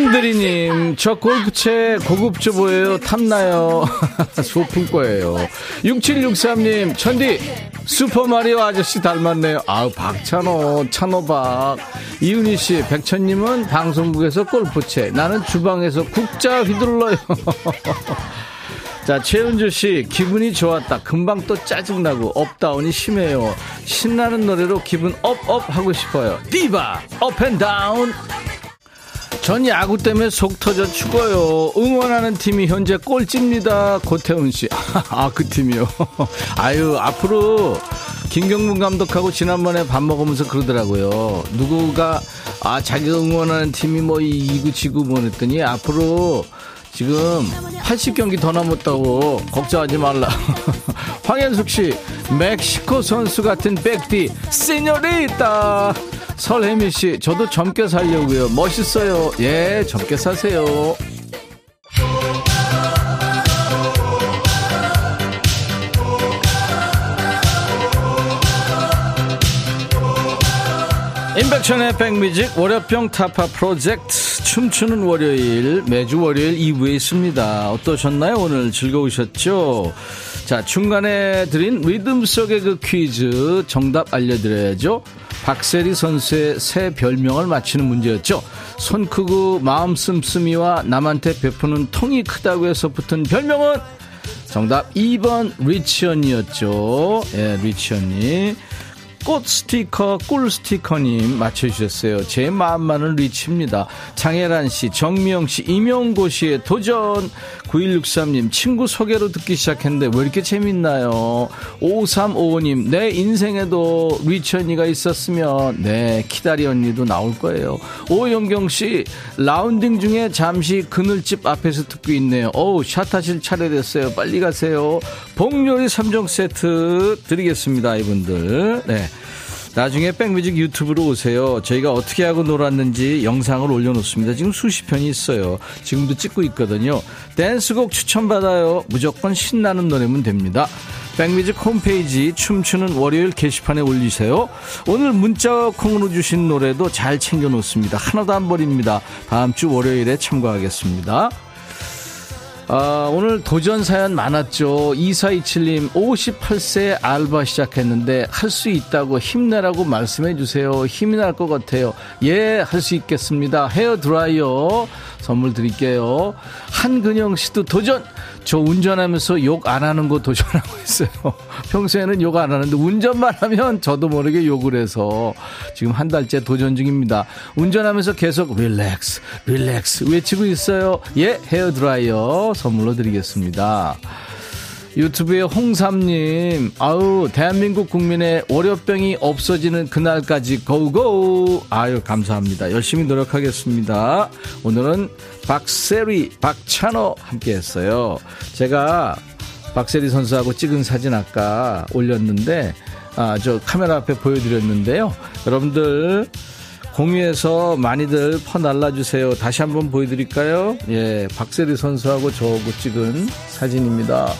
[SPEAKER 1] 아름드리님, 저 골프채 고급져 보여요. 탐나요. *laughs* 소품 거예요. 6763님, 천디, 슈퍼마리오 아저씨 닮았네요. 아우, 박찬호, 찬호박. 이윤희 씨, 백천님은 방송국에서 골프채, 나는 주방에서 국자 휘둘러요. *laughs* 자, 최은주 씨, 기분이 좋았다. 금방 또 짜증나고 up down이 심해요. 신나는 노래로 기분 up up 하고 싶어요. 디바, Up and Down. 전 야구 때문에 속 터져 죽어요. 응원하는 팀이 현재 꼴찌입니다. 고태훈 씨. *laughs* 아, 그 팀이요. *laughs* 아유, 앞으로 김경문 감독하고 지난번에 밥 먹으면서 그러더라고요. 누구가, 아, 자기가 응원하는 팀이 뭐 이구 지구 뭐 했더니 앞으로 지금 80경기 더 남았다고 걱정하지 말라. *laughs* 황현숙 씨, 멕시코 선수 같은 백디, 세뇨리다. 설혜미 씨, 저도 젊게 살려고요. 멋있어요. 예, 젊게 사세요. 인백천의 백뮤직 월요병 타파 프로젝트 춤추는 월요일 매주 월요일 2부에 있습니다. 어떠셨나요? 오늘 즐거우셨죠? 자 중간에 드린 리듬 속의 그 퀴즈 정답 알려드려야죠. 박세리 선수의 새 별명을 맞히는 문제였죠. 손 크고 마음 씀씀이와 남한테 베푸는 통이 크다고 해서 붙은 별명은 정답 2번 rich 언니였죠. 예, rich 언니. 꽃 스티커, 꿀 스티커님 맞춰주셨어요. 제 마음만은 rich입니다. 장혜란 씨, 정미영 씨, 이명고 씨의 도전. 9163님, 친구 소개로 듣기 시작했는데 왜 이렇게 재밌나요? 5355님, 내 인생에도 rich 언니가 있었으면, 네, 키다리 언니도 나올 거예요. 오영경 씨, 라운딩 중에 잠시 그늘집 앞에서 듣고 있네요. 어우, 샷하실 차례 됐어요. 빨리 가세요. 복요리 3종 세트 드리겠습니다, 이분들. 네. 나중에 백뮤직 유튜브로 오세요. 저희가 어떻게 하고 놀았는지 영상을 올려놓습니다. 지금 수십 편이 있어요. 지금도 찍고 있거든요. 댄스곡 추천받아요. 무조건 신나는 노래면 됩니다. 백뮤직 홈페이지 춤추는 월요일 게시판에 올리세요. 오늘 문자 콩으로 주신 노래도 잘 챙겨놓습니다. 하나도 안 버립니다. 다음 주 월요일에 참고하겠습니다. 아, 오늘 도전 사연 많았죠. 2427님, 58세 알바 시작했는데 할 수 있다고 힘내라고 말씀해 주세요. 힘이 날 것 같아요. 예, 할 수 있겠습니다. 헤어 드라이어 선물 드릴게요. 한근영 씨도 도전! 저 운전하면서 욕 안 하는 거 도전하고 있어요. *laughs* 평소에는 욕 안 하는데 운전만 하면 저도 모르게 욕을 해서 지금 한 달째 도전 중입니다. 운전하면서 계속 릴렉스, 릴렉스 외치고 있어요. 예, 헤어드라이어 선물로 드리겠습니다. 유튜브에 홍삼님, 아우, 대한민국 국민의 월요병이 없어지는 그날까지 고고! 아유, 감사합니다. 열심히 노력하겠습니다. 오늘은 박세리, 박찬호 함께 했어요. 제가 박세리 선수하고 찍은 사진 아까 올렸는데, 아, 저 카메라 앞에 보여드렸는데요. 여러분들, 공유해서 많이들 퍼 날라주세요. 다시 한번 보여드릴까요? 예, 박세리 선수하고 저하고 찍은 사진입니다.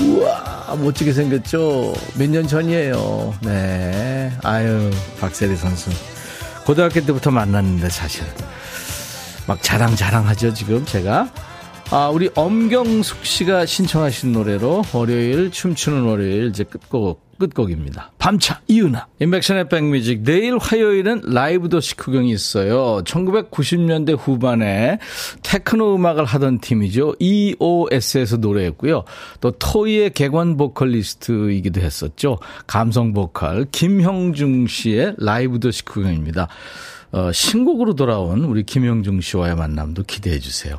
[SPEAKER 1] 우와, 멋지게 생겼죠? 몇 년 전이에요. 네. 아유, 박세리 선수. 고등학교 때부터 만났는데, 사실. 막 자랑, 자랑하죠, 지금 제가. 아, 우리 엄경숙 씨가 신청하신 노래로 월요일 춤추는 월요일 이제 끝곡 끝곡입니다. 밤차 이은하. 인백션의 백뮤직. 내일 화요일은 라이브 도시 구경이 있어요. 1990년대 후반에 테크노 음악을 하던 팀이죠. EOS에서 노래했고요. 또 토이의 개관 보컬리스트이기도 했었죠. 감성 보컬 김형중 씨의 라이브 도시 구경입니다. 어, 신곡으로 돌아온 우리 김형중 씨와의 만남도 기대해 주세요.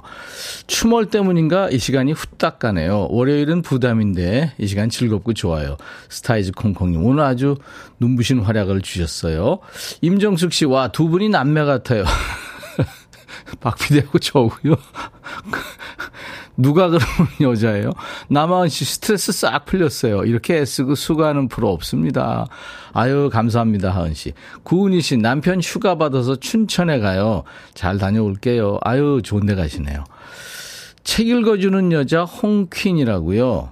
[SPEAKER 1] 추멀 때문인가 이 시간이 후딱 가네요. 월요일은 부담인데 이 시간 즐겁고 좋아요. 스타이즈 콩콩님 오늘 아주 눈부신 활약을 주셨어요. 임정숙 씨와 두 분이 남매 같아요. *laughs* 박피디하고 저고요. 누가 그러면 *laughs* 여자예요? 남아은 씨 스트레스 싹 풀렸어요. 이렇게 애쓰고 수고하는 프로 없습니다. 아유, 감사합니다, 하은 씨. 구은희 씨, 남편 휴가 받아서 춘천에 가요. 잘 다녀올게요. 아유, 좋은 데 가시네요. 책 읽어주는 여자 홍퀸이라고요.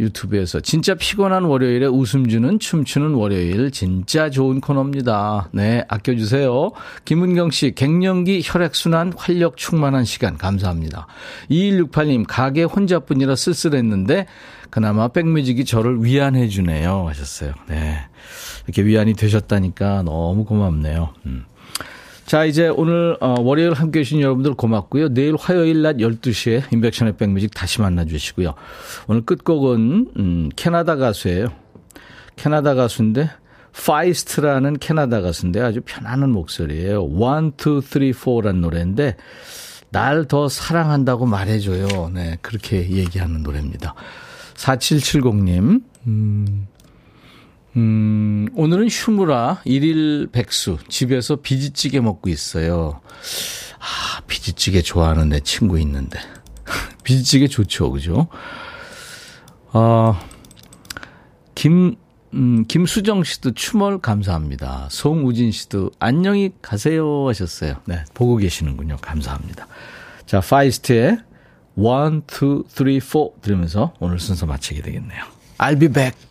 [SPEAKER 1] 유튜브에서 진짜 피곤한 월요일에 웃음 주는 춤추는 월요일 진짜 좋은 코너입니다. 네, 아껴주세요. 김은경 씨 갱년기 혈액순환 활력 충만한 시간 감사합니다. 2168님 가게 혼자뿐이라 쓸쓸했는데 그나마 백뮤직이 저를 위안해 주네요 하셨어요. 네, 이렇게 위안이 되셨다니까 너무 고맙네요. 음. 자, 이제 오늘 어, 월요일 함께 해주신 여러분들 고맙고요. 내일 화요일 낮 12시에 임백천의 백뮤직 다시 만나주시고요. 오늘 끝곡은 음, 캐나다 가수예요. 캐나다 가수인데 Feist라는 캐나다 가수인데 아주 편안한 목소리예요. 1, 2, 3, 4라는 노래인데 날 더 사랑한다고 말해줘요. 네, 그렇게 얘기하는 노래입니다. 4770님, 음, 음, 오늘은 휴무라 일일 백수 집에서 비지찌개 먹고 있어요. 아, 비지찌개 좋아하는 내 친구 있는데. *laughs* 비지찌개 좋죠, 그죠? 어, 김, 음, 김수정 씨도 추멀 감사합니다. 송우진 씨도 안녕히 가세요 하셨어요. 네, 보고 계시는군요. 감사합니다. 자, 파이스트의 1, 2, 3, 4 들으면서 오늘 순서 마치게 되겠네요. I'll be back.